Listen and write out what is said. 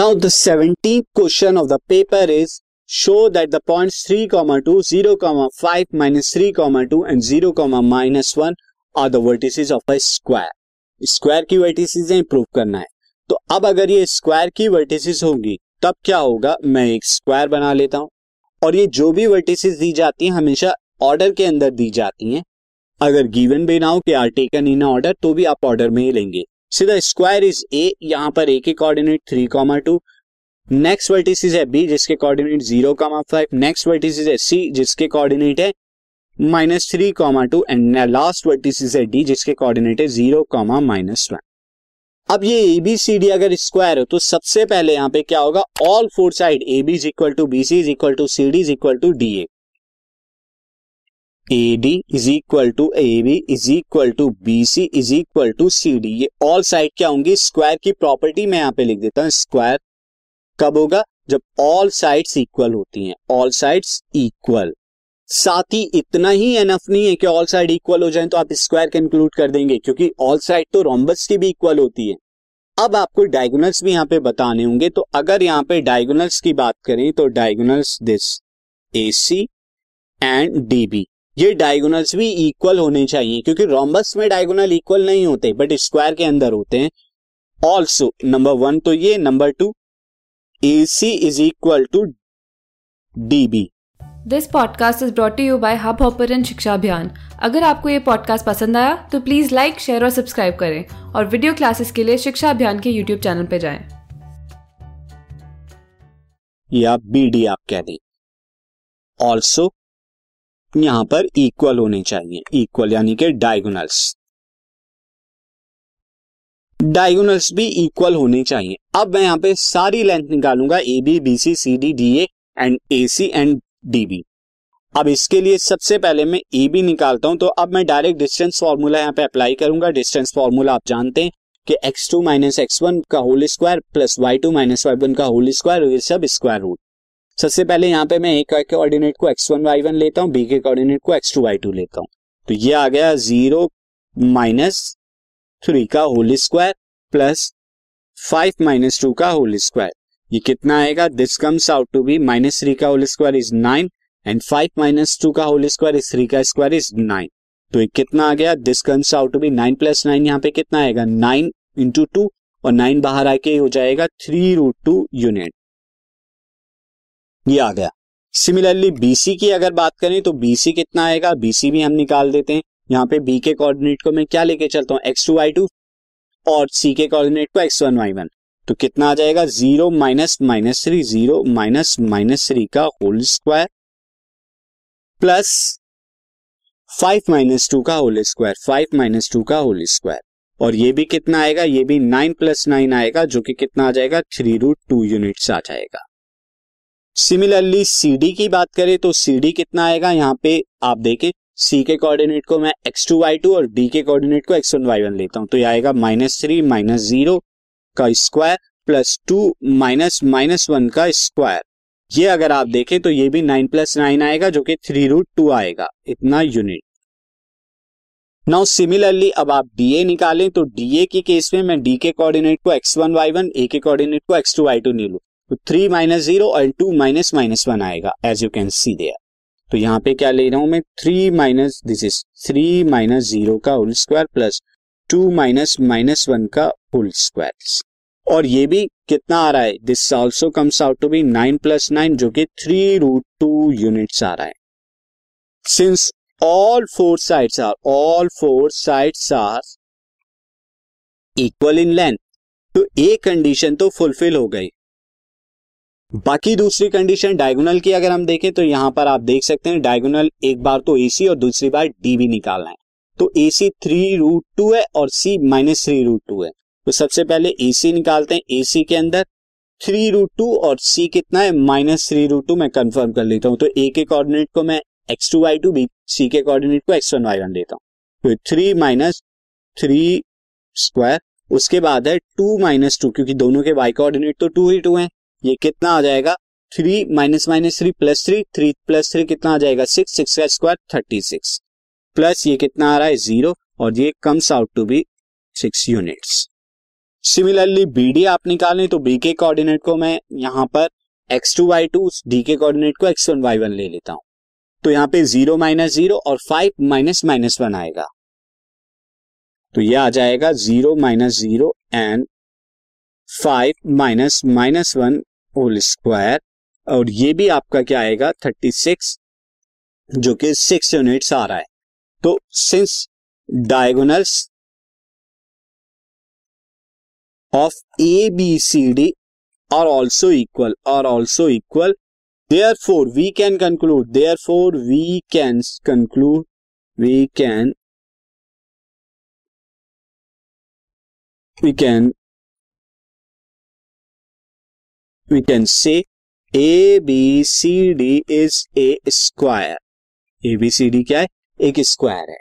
Now the seventeen question of the paper is show that the point three comma two zero comma five minus three comma two and zero comma minus one are the vertices of a square square की vertices improve करना है। तो अब अगर ये square की vertices होगी, तब क्या होगा? मैं एक स्क्वायर बना लेता हूँ। और ये जो भी वर्टिसेस दी जाती हैं, हमेशा ऑर्डर के अंदर दी जाती हैं। अगर गिवन भी ना हो कि आर टेकन इन ऑर्डर तो भी आप ऑर्डर में ही लेंगे। सीधा स्क्वायर इज़ ए यहाँ पर ए के coordinate three comma two next vertex है बी जिसके coordinate zero comma five next vertex है सी जिसके कोऑर्डिनेट है minus three comma two and last vertex है डी जिसके कोऑर्डिनेट है ज़ीरो कॉमा माइनस वन अब ये ए बी सी डी अगर स्क्वायर हो तो सबसे पहले यहाँ पे क्या होगा? All four side A B is equal to B C is equal to C D is equal to D A A D is equal to A B is equal to B C is equal to C D ये all side क्या होंगी? Square की property मैं यहाँ पे लिख देता हूँ स्क्वायर कब होगा? जब ऑल साइड्स इक्वल होती हैं। ऑल साइड्स इक्वल साथ ही इतना ही एनफ नहीं है कि ऑल साइड इक्वल हो जाए तो आप स्क्वायर का इंक्लूड कर देंगे, क्योंकि ऑल साइड तो रोम्बस की भी इक्वल होती है। अब आपको डायगोनल्स भी यहाँ पे बताने होंगे तो अगर यहाँ पे डायगोनल्स की बात करें तो diagonals this A C and D B ये डायगोनल्स भी इक्वल होने चाहिए क्योंकि रोम्बस में डायगोनल इक्वल नहीं होते बट स्क्वायर के अंदर होते हैं। ऑल्सो नंबर वन तो ये number two A C is equal to D B this podcast is brought you by hub hopper शिक्षा अभियान अगर आपको ये पॉडकास्ट पसंद आया तो प्लीज़ लाइक शेयर और सब्सक्राइब करें और वीडियो क्लासेस के लिए शिक्षा अभियान के यूट्यूब चैनल पर जाएँ। या बी डी आप कह दें। ऑल्सो यहाँ पर इक्वल होने चाहिए। इक्वल यानी कि डायगोनल्स डायगोनल्स भी इक्वल होने चाहिए। अब मैं यहाँ पे सारी length निकालूँगा A B B C C D D A and A C and D B अब इसके लिए सबसे पहले मैं ए बी निकालता हूँ तो अब मैं डायरेक्ट डिस्टेंस फॉर्मूला यहाँ पे अप्लाई करूँगा। डिस्टेंस फॉर्मूला आप जानते हैं कि x two minus x one का whole square plus y two minus y one का होल स्क्वायर ये सब स्क्वायर रूट सबसे पहले यहाँ पे मैं एक के ऑर्डिनेट को एक्स वन वाई वन लेता हूँ बी के कोऑर्डिनेट को एक्स टू वाई टू लेता हूँ। तो ये आ गया ज़ीरो माइनस थ्री का whole square plus five minus two का होल स्क्वायर ये कितना आएगा? This comes out to be minus three का whole square is nine and five minus two का होल स्क्वायर इज़ थ्री का स्क्वायर इज़ नाइन तो ये कितना आ गया? This comes out to be nine plus nine यहाँ पे कितना आएगा? नाइन इंटू टू और नाइन बाहर आके हो जाएगा थ्री रूट टू यूनिट ये आ गया। सिमिलरली बीसी की अगर बात करें तो बीसी कितना आएगा? बीसी भी हम निकाल देते हैं। यहाँ पे बी के कोऑर्डिनेट को मैं क्या लेके चलता हूँ? एक्स टू वाई टू और सी के कोऑर्डिनेट को एक्स वन वाई वन तो कितना आ जाएगा? Zero minus minus three zero minus minus three का whole square plus five minus two का whole square five minus two का होल स्क्वायर और ये भी कितना आएगा? ये भी नाइन प्लस नाइन आएगा, जो कि कितना आ जाएगा? थ्री रूट टू यूनिट्स आ जाएगा। सिमिलरली सी डी की बात करें तो सी डी कितना आएगा? यहाँ पे आप देखें सी के कोऑर्डिनेट को मैं एक्स टू वाई टू और डी के कोऑर्डिनेट को एक्स वन वाई वन लेता हूँ। तो ये आएगा माइनस थ्री माइनस ज़ीरो का square plus two minus minus one का स्क्वायर ये अगर आप देखें तो ये भी नाइन प्लस नाइन आएगा, जो कि थ्री रूट टू आएगा। इतना यूनिट नाउ सिमिलरली अब आप डीए निकालें तो डीए के केस में मैं डी के कोऑर्डिनेट को x one y one A के कोऑर्डिनेट को एक्स टू वाई टू नहीं लू। तो थ्री माइनस ज़ीरो और टू माइनस माइनस वन आएगा as you can see there तो यहाँ पे क्या ले रहा हूँ मैं? Three minus this is three minus zero का whole square plus two minus minus one का होल स्क्वायर और ये भी कितना आ रहा है? This also comes out to be nine plus nine जो कि थ्री रूट टू यूनिट्स आ रहा है. Since all four sides are all four sides are equal in length तो एक कंडीशन तो फुलफिल हो गई। बाकी दूसरी कंडीशन डायगोनल की अगर हम देखें तो यहाँ पर आप देख सकते हैं डायगोनल एक बार तो एसी और दूसरी बार डीबी निकालना है। तो A C three root two है और C minus three root two है। तो सबसे पहले एसी निकालते हैं। एसी के अंदर थ्री रूट टू और सी कितना है? माइनस थ्री रूट टू मैं कंफर्म कर लेता हूँ। तो ए के कोऑर्डिनेट को मैं x two y two B C के कोऑर्डिनेट को एक्स वन वाई वन देता हूँ। तो थ्री माइनस थ्री स्क्वायर उसके बाद है टू माइनस टू क्योंकि दोनों के वाई कोऑर्डिनेट तो टू ही टू है। ये कितना आ जाएगा? Three minus minus three plus three three plus three कितना आ जाएगा? सिक्स सिक्स का स्क्वायर थर्टी सिक्स प्लस ये कितना आ रहा है? ज़ीरो और ये comes out to be six units similarly B D आप निकालें तो बी के कोऑर्डिनेट को मैं यहाँ पर x two y two D के कोऑर्डिनेट को एक्स वन वाई वन ले लेता हूँ। तो यहाँ पे ज़ीरो माइनस ज़ीरो और फाइव माइनस माइनस वन आएगा। तो ये आ जाएगा zero minus zero and five minus minus one whole square और ये भी आपका क्या आएगा? थर्टी सिक्स जो कि सिक्स यूनिट्स आ रहा है। तो since diagonals of A B C D are also equal are also equal therefore we can conclude therefore we can conclude we can we can we can say A B C D is a square A B C D क्या है? एक square है.